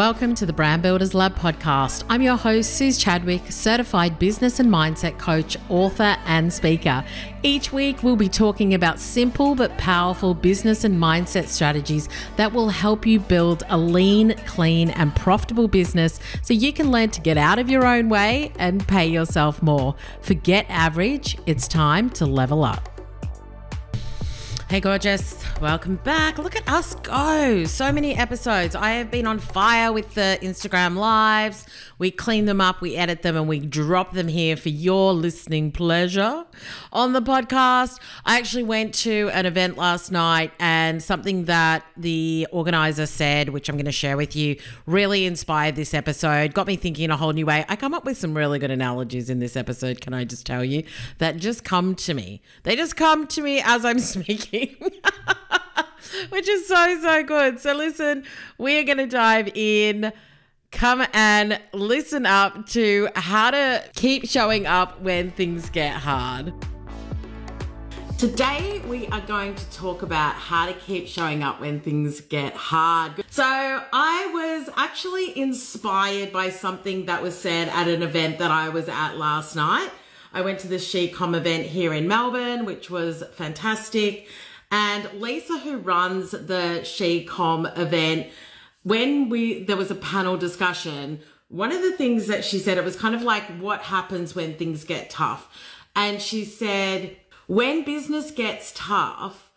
Welcome to the Brand Builders Lab podcast. I'm your host, Suz Chadwick, certified business and mindset coach, author, and speaker. Each week, we'll be talking about simple but powerful business and mindset strategies that will help you build a lean, clean, and profitable business so you can learn to get out of your own way and pay yourself more. Forget average, it's time to level up. Hey, gorgeous. Welcome back. Look at us go. So many episodes. I have been on fire with the Instagram lives. We clean them up, we edit them, and we drop them here for your listening pleasure on the podcast. I actually went to an event last night, and something that the organizer said, which I'm going to share with you, really inspired this episode, got me thinking in a whole new way. I come up with some really good analogies in this episode, can I just tell you, that just come to me. They just come to me as I'm speaking. which is so, so good. So, listen, we are going to dive in. Come and listen up to how to keep showing up when things get hard. Today, we are going to talk about how to keep showing up when things get hard. So, I was actually inspired by something that was said at an event that I was at last night. I went to the SheCom event here in Melbourne, which was fantastic. And Lisa, who runs the SheCom event, when we there was a panel discussion, one of the things that she said it was kind of like what happens when things get tough. And she said, when business gets tough,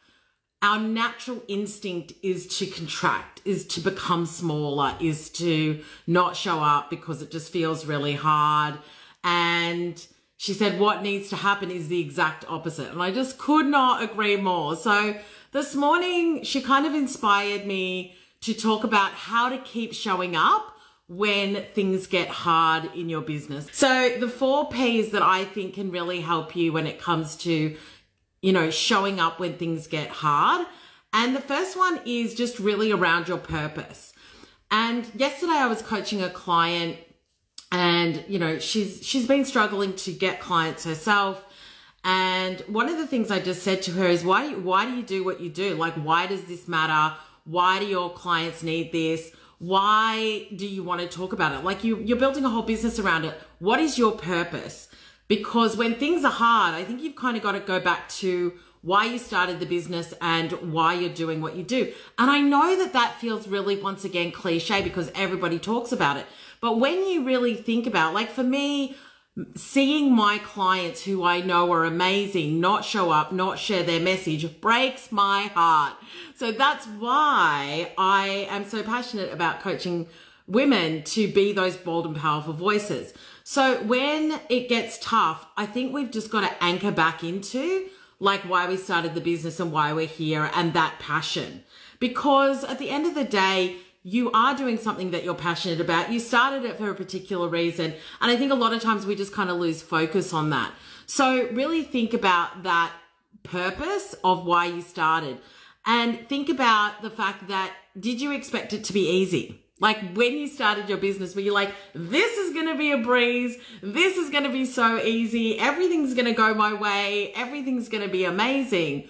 our natural instinct is to contract, is to become smaller, is to not show up because it just feels really hard. And she said, What needs to happen is the exact opposite. And I just could not agree more. So this morning, she kind of inspired me to talk about how to keep showing up when things get hard in your business. So the four P's that I think can really help you when it comes to, you know, showing up when things get hard. And the first one is just really around your purpose. And yesterday I was coaching a client and you know she's she's been struggling to get clients herself. And one of the things i just said to her is why why do you do what you do? Like why does this matter? Why do your clients need this? Why do you want to talk about it? Like you you're building a whole business around it. What is your purpose? Because when things are hard i think you've kind of got to go back to why you started the business and why you're doing what you do. And I know that that feels really, once again, cliche because everybody talks about it. But when you really think about, like for me, seeing my clients who I know are amazing not show up, not share their message breaks my heart. So that's why I am so passionate about coaching women to be those bold and powerful voices. So when it gets tough, I think we've just got to anchor back into like why we started the business and why we're here and that passion. Because at the end of the day, you are doing something that you're passionate about. You started it for a particular reason. And I think a lot of times we just kind of lose focus on that. So really think about that purpose of why you started and think about the fact that did you expect it to be easy? Like when you started your business, were you like, this is going to be a breeze. This is going to be so easy. Everything's going to go my way. Everything's going to be amazing.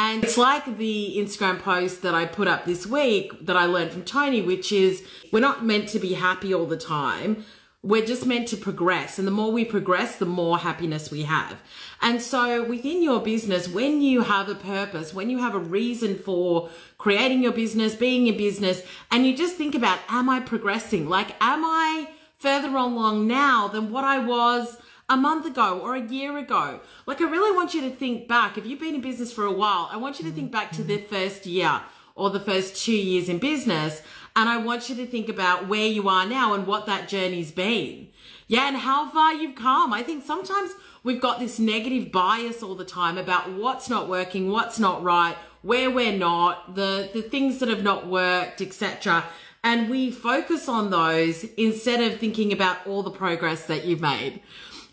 And it's like the Instagram post that I put up this week that I learned from Tony, which is we're not meant to be happy all the time. We're just meant to progress. And the more we progress, the more happiness we have. And so within your business, when you have a purpose, when you have a reason for creating your business, being in business, and you just think about, am I progressing? Like, am I further along now than what I was a month ago or a year ago? Like, I really want you to think back. If you've been in business for a while, I want you to think back to the first year or the first two years in business and I want you to think about where you are now and what that journey's been. Yeah, and how far you've come. I think sometimes we've got this negative bias all the time about what's not working, what's not right, where we're not, the, the things that have not worked, etc. And we focus on those instead of thinking about all the progress that you've made.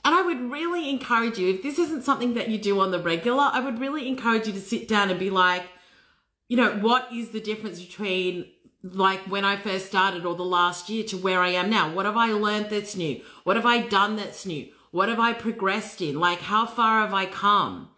And I would really encourage you, if this isn't something that you do on the regular, I would really encourage you to sit down and be like, you know, what is the difference between like when I first started or the last year to where I am now? What have I learned that's new? What have I done that's new? What have I progressed in? Like, how far have I come?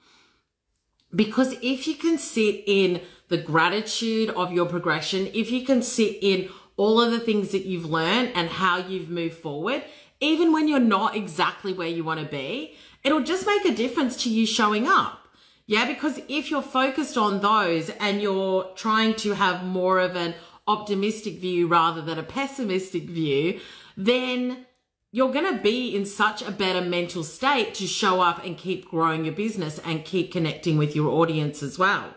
Because if you can sit in the gratitude of your progression, if you can sit in all of the things that you've learned and how you've moved forward, even when you're not exactly where you want to be, it'll just make a difference to you showing up. Yeah, because if you're focused on those and you're trying to have more of an optimistic view rather than a pessimistic view, then you're going to be in such a better mental state to show up and keep growing your business and keep connecting with your audience as well.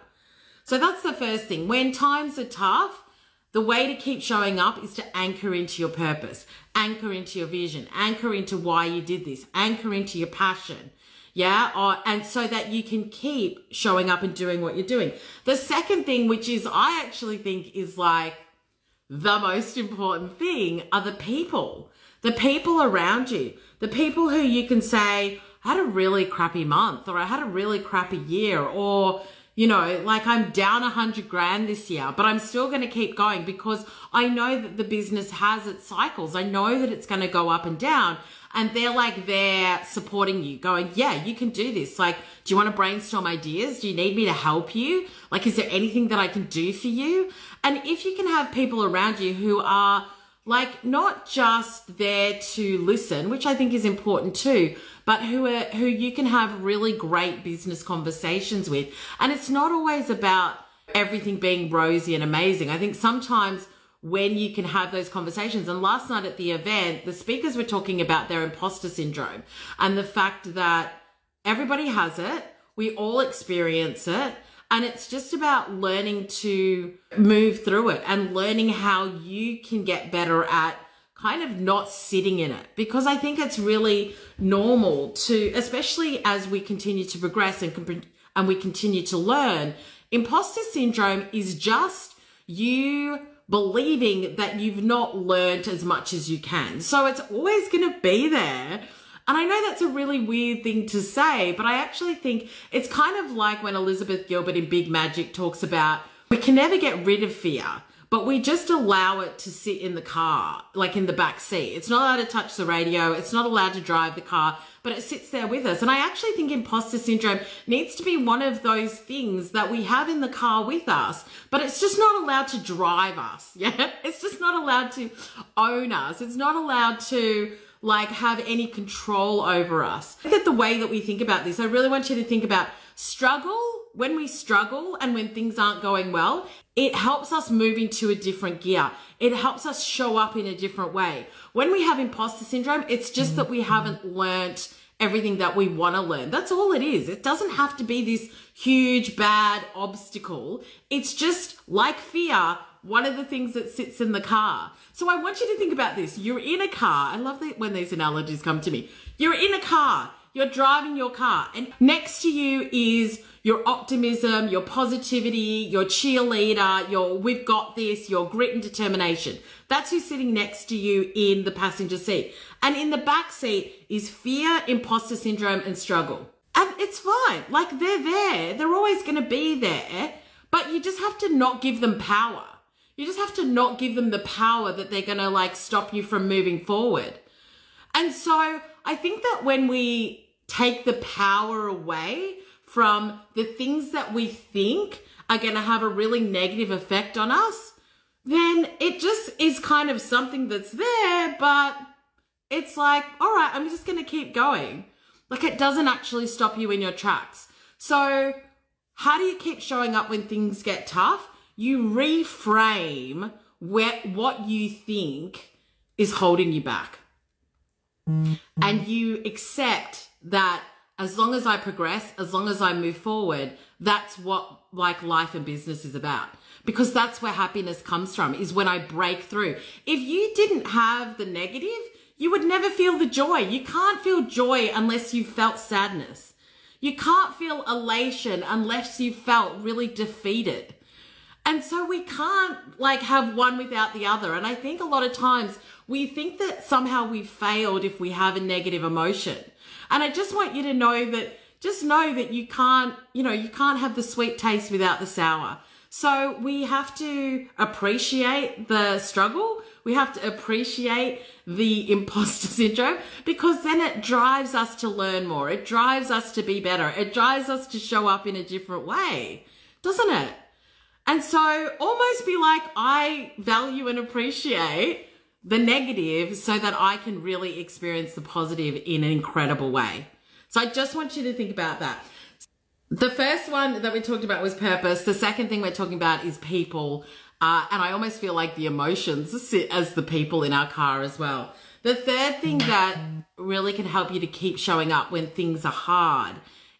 So that's the first thing. When times are tough, the way to keep showing up is to anchor into your purpose, anchor into your vision, anchor into why you did this, anchor into your passion. Yeah. Or, and so that you can keep showing up and doing what you're doing. The second thing, which is I actually think is like the most important thing are the people, the people around you, the people who you can say, I had a really crappy month or I had a really crappy year or, you know, like I'm down a hundred grand this year, but I'm still going to keep going because I know that the business has its cycles. I know that it's going to go up and down. And they're like, they're supporting you, going, yeah, you can do this. Like, do you want to brainstorm ideas? Do you need me to help you? Like, is there anything that I can do for you? And if you can have people around you who are like not just there to listen, which I think is important too, but who are who you can have really great business conversations with. And it's not always about everything being rosy and amazing. I think sometimes when you can have those conversations. And last night at the event, the speakers were talking about their imposter syndrome and the fact that everybody has it. We all experience it. And it's just about learning to move through it and learning how you can get better at kind of not sitting in it because I think it's really normal to, especially as we continue to progress and, and we continue to learn. Imposter syndrome is just you believing that you've not learned as much as you can. So it's always going to be there. And I know that's a really weird thing to say, but I actually think it's kind of like when Elizabeth Gilbert in Big Magic talks about we can never get rid of fear but we just allow it to sit in the car, like in the back seat. It's not allowed to touch the radio. It's not allowed to drive the car, but it sits there with us. And I actually think imposter syndrome needs to be one of those things that we have in the car with us, but it's just not allowed to drive us. Yeah. It's just not allowed to own us. It's not allowed to like have any control over us. I think that the way that we think about this, I really want you to think about struggle when we struggle and when things aren't going well, it helps us move into a different gear. It helps us show up in a different way. When we have imposter syndrome, it's just that we mm-hmm. haven't learnt everything that we want to learn. That's all it is. It doesn't have to be this huge bad obstacle. It's just like fear, one of the things that sits in the car. So I want you to think about this. You're in a car. I love that when these analogies come to me. You're in a car. You're driving your car and next to you is your optimism, your positivity, your cheerleader, your we've got this, your grit and determination. That's who's sitting next to you in the passenger seat. And in the back seat is fear, imposter syndrome, and struggle. And it's fine. Like they're there. They're always going to be there. But you just have to not give them power. You just have to not give them the power that they're going to like stop you from moving forward. And so I think that when we take the power away from the things that we think are going to have a really negative effect on us, then it just is kind of something that's there, but it's like, all right, I'm just going to keep going. Like it doesn't actually stop you in your tracks. So, how do you keep showing up when things get tough? You reframe where, what you think is holding you back. And you accept that as long as I progress, as long as I move forward, that's what like life and business is about. Because that's where happiness comes from, is when I break through. If you didn't have the negative, you would never feel the joy. You can't feel joy unless you felt sadness. You can't feel elation unless you felt really defeated. And so we can't like have one without the other. And I think a lot of times we think that somehow we failed if we have a negative emotion. And I just want you to know that just know that you can't, you know, you can't have the sweet taste without the sour. So we have to appreciate the struggle. We have to appreciate the imposter syndrome because then it drives us to learn more. It drives us to be better. It drives us to show up in a different way, doesn't it? And so almost be like, I value and appreciate the negative so that I can really experience the positive in an incredible way. So I just want you to think about that. The first one that we talked about was purpose. The second thing we're talking about is people. Uh, and I almost feel like the emotions sit as the people in our car as well. The third thing that really can help you to keep showing up when things are hard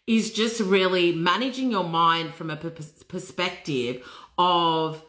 is just really managing your mind from a perspective of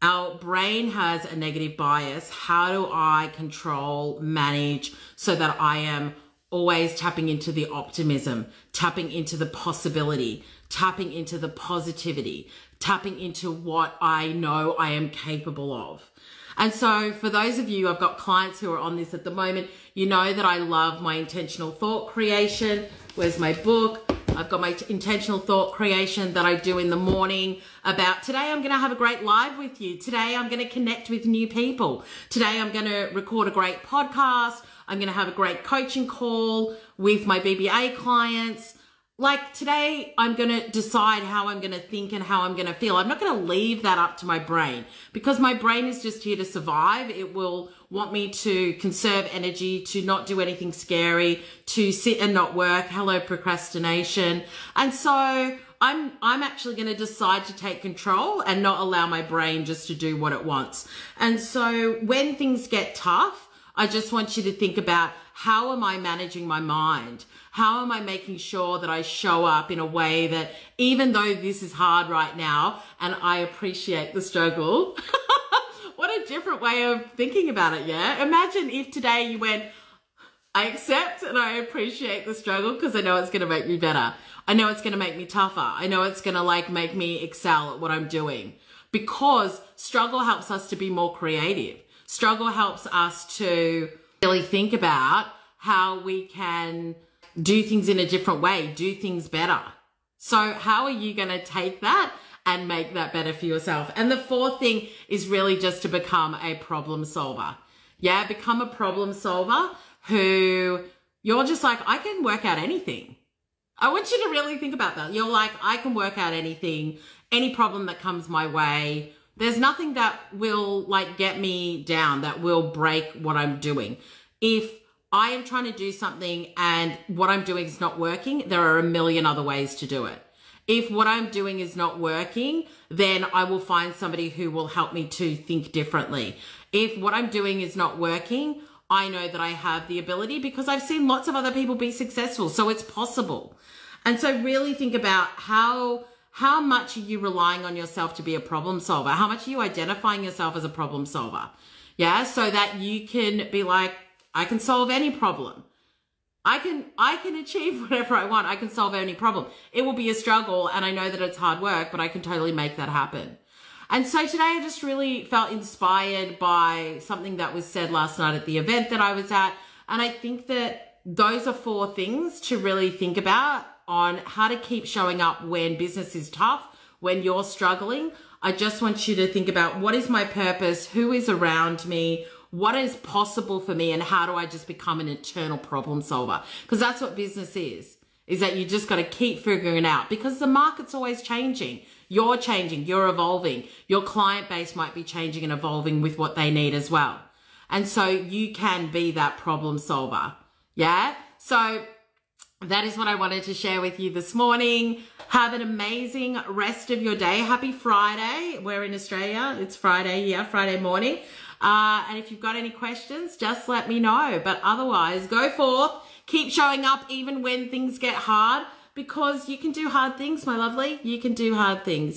our brain has a negative bias. How do I control, manage so that I am always tapping into the optimism, tapping into the possibility, tapping into the positivity, tapping into what I know I am capable of. And so for those of you, I've got clients who are on this at the moment, you know that I love my intentional thought creation. Where's my book? I've got my intentional thought creation that I do in the morning about today I'm going to have a great live with you. Today I'm going to connect with new people. Today I'm going to record a great podcast. I'm going to have a great coaching call with my BBA clients like today i'm going to decide how i'm going to think and how i'm going to feel. I'm not going to leave that up to my brain. Because my brain is just here to survive it will want me to conserve energy to not do anything scary to sit and not work. Hello procrastination. And so i'm i'm actually going to decide to take control and not allow my brain just to do what it wants. And so when things get tough i just want you to think about how am i managing my mind how am I making sure that I show up in a way that even though this is hard right now and I appreciate the struggle, what a different way of thinking about it, yeah? Imagine if today you went, I accept and I appreciate the struggle because I know it's going to make me better. I know it's going to make me tougher. I know it's going to like make me excel at what I'm doing because struggle helps us to be more creative. Struggle helps us to really think about how we can do things in a different way, do things better. So how are you going to take that and make that better for yourself? And the fourth thing is really just to become a problem solver. Yeah, become a problem solver who you're just like, I can work out anything. I want you to really think about that. You're like, I can work out anything, any problem that comes my way. There's nothing that will like get me down, that will break what I'm doing. If I am trying to do something and what I'm doing is not working, there are a million other ways to do it. If what I'm doing is not working, then I will find somebody who will help me to think differently. If what I'm doing is not working, I know that I have the ability because I've seen lots of other people be successful. So it's possible. And so really think about how how much are you relying on yourself to be a problem solver? How much are you identifying yourself as a problem solver? Yeah, so that you can be like, I can solve any problem. I can I can achieve whatever I want. I can solve any problem. It will be a struggle and I know that it's hard work, but I can totally make that happen. And so today I just really felt inspired by something that was said last night at the event that I was at. And I think that those are four things to really think about on how to keep showing up when business is tough, when you're struggling. I just want you to think about what is my purpose? Who is around me? what is possible for me and how do I just become an eternal problem solver? Because that's what business is, is that you just got to keep figuring it out because the market's always changing. You're changing, you're evolving. Your client base might be changing and evolving with what they need as well. And so you can be that problem solver. Yeah. So that is what I wanted to share with you this morning. Have an amazing rest of your day. Happy Friday. We're in Australia. It's Friday, yeah, Friday morning. Uh, and if you've got any questions, just let me know. But otherwise, go forth, keep showing up even when things get hard because you can do hard things, my lovely. You can do hard things.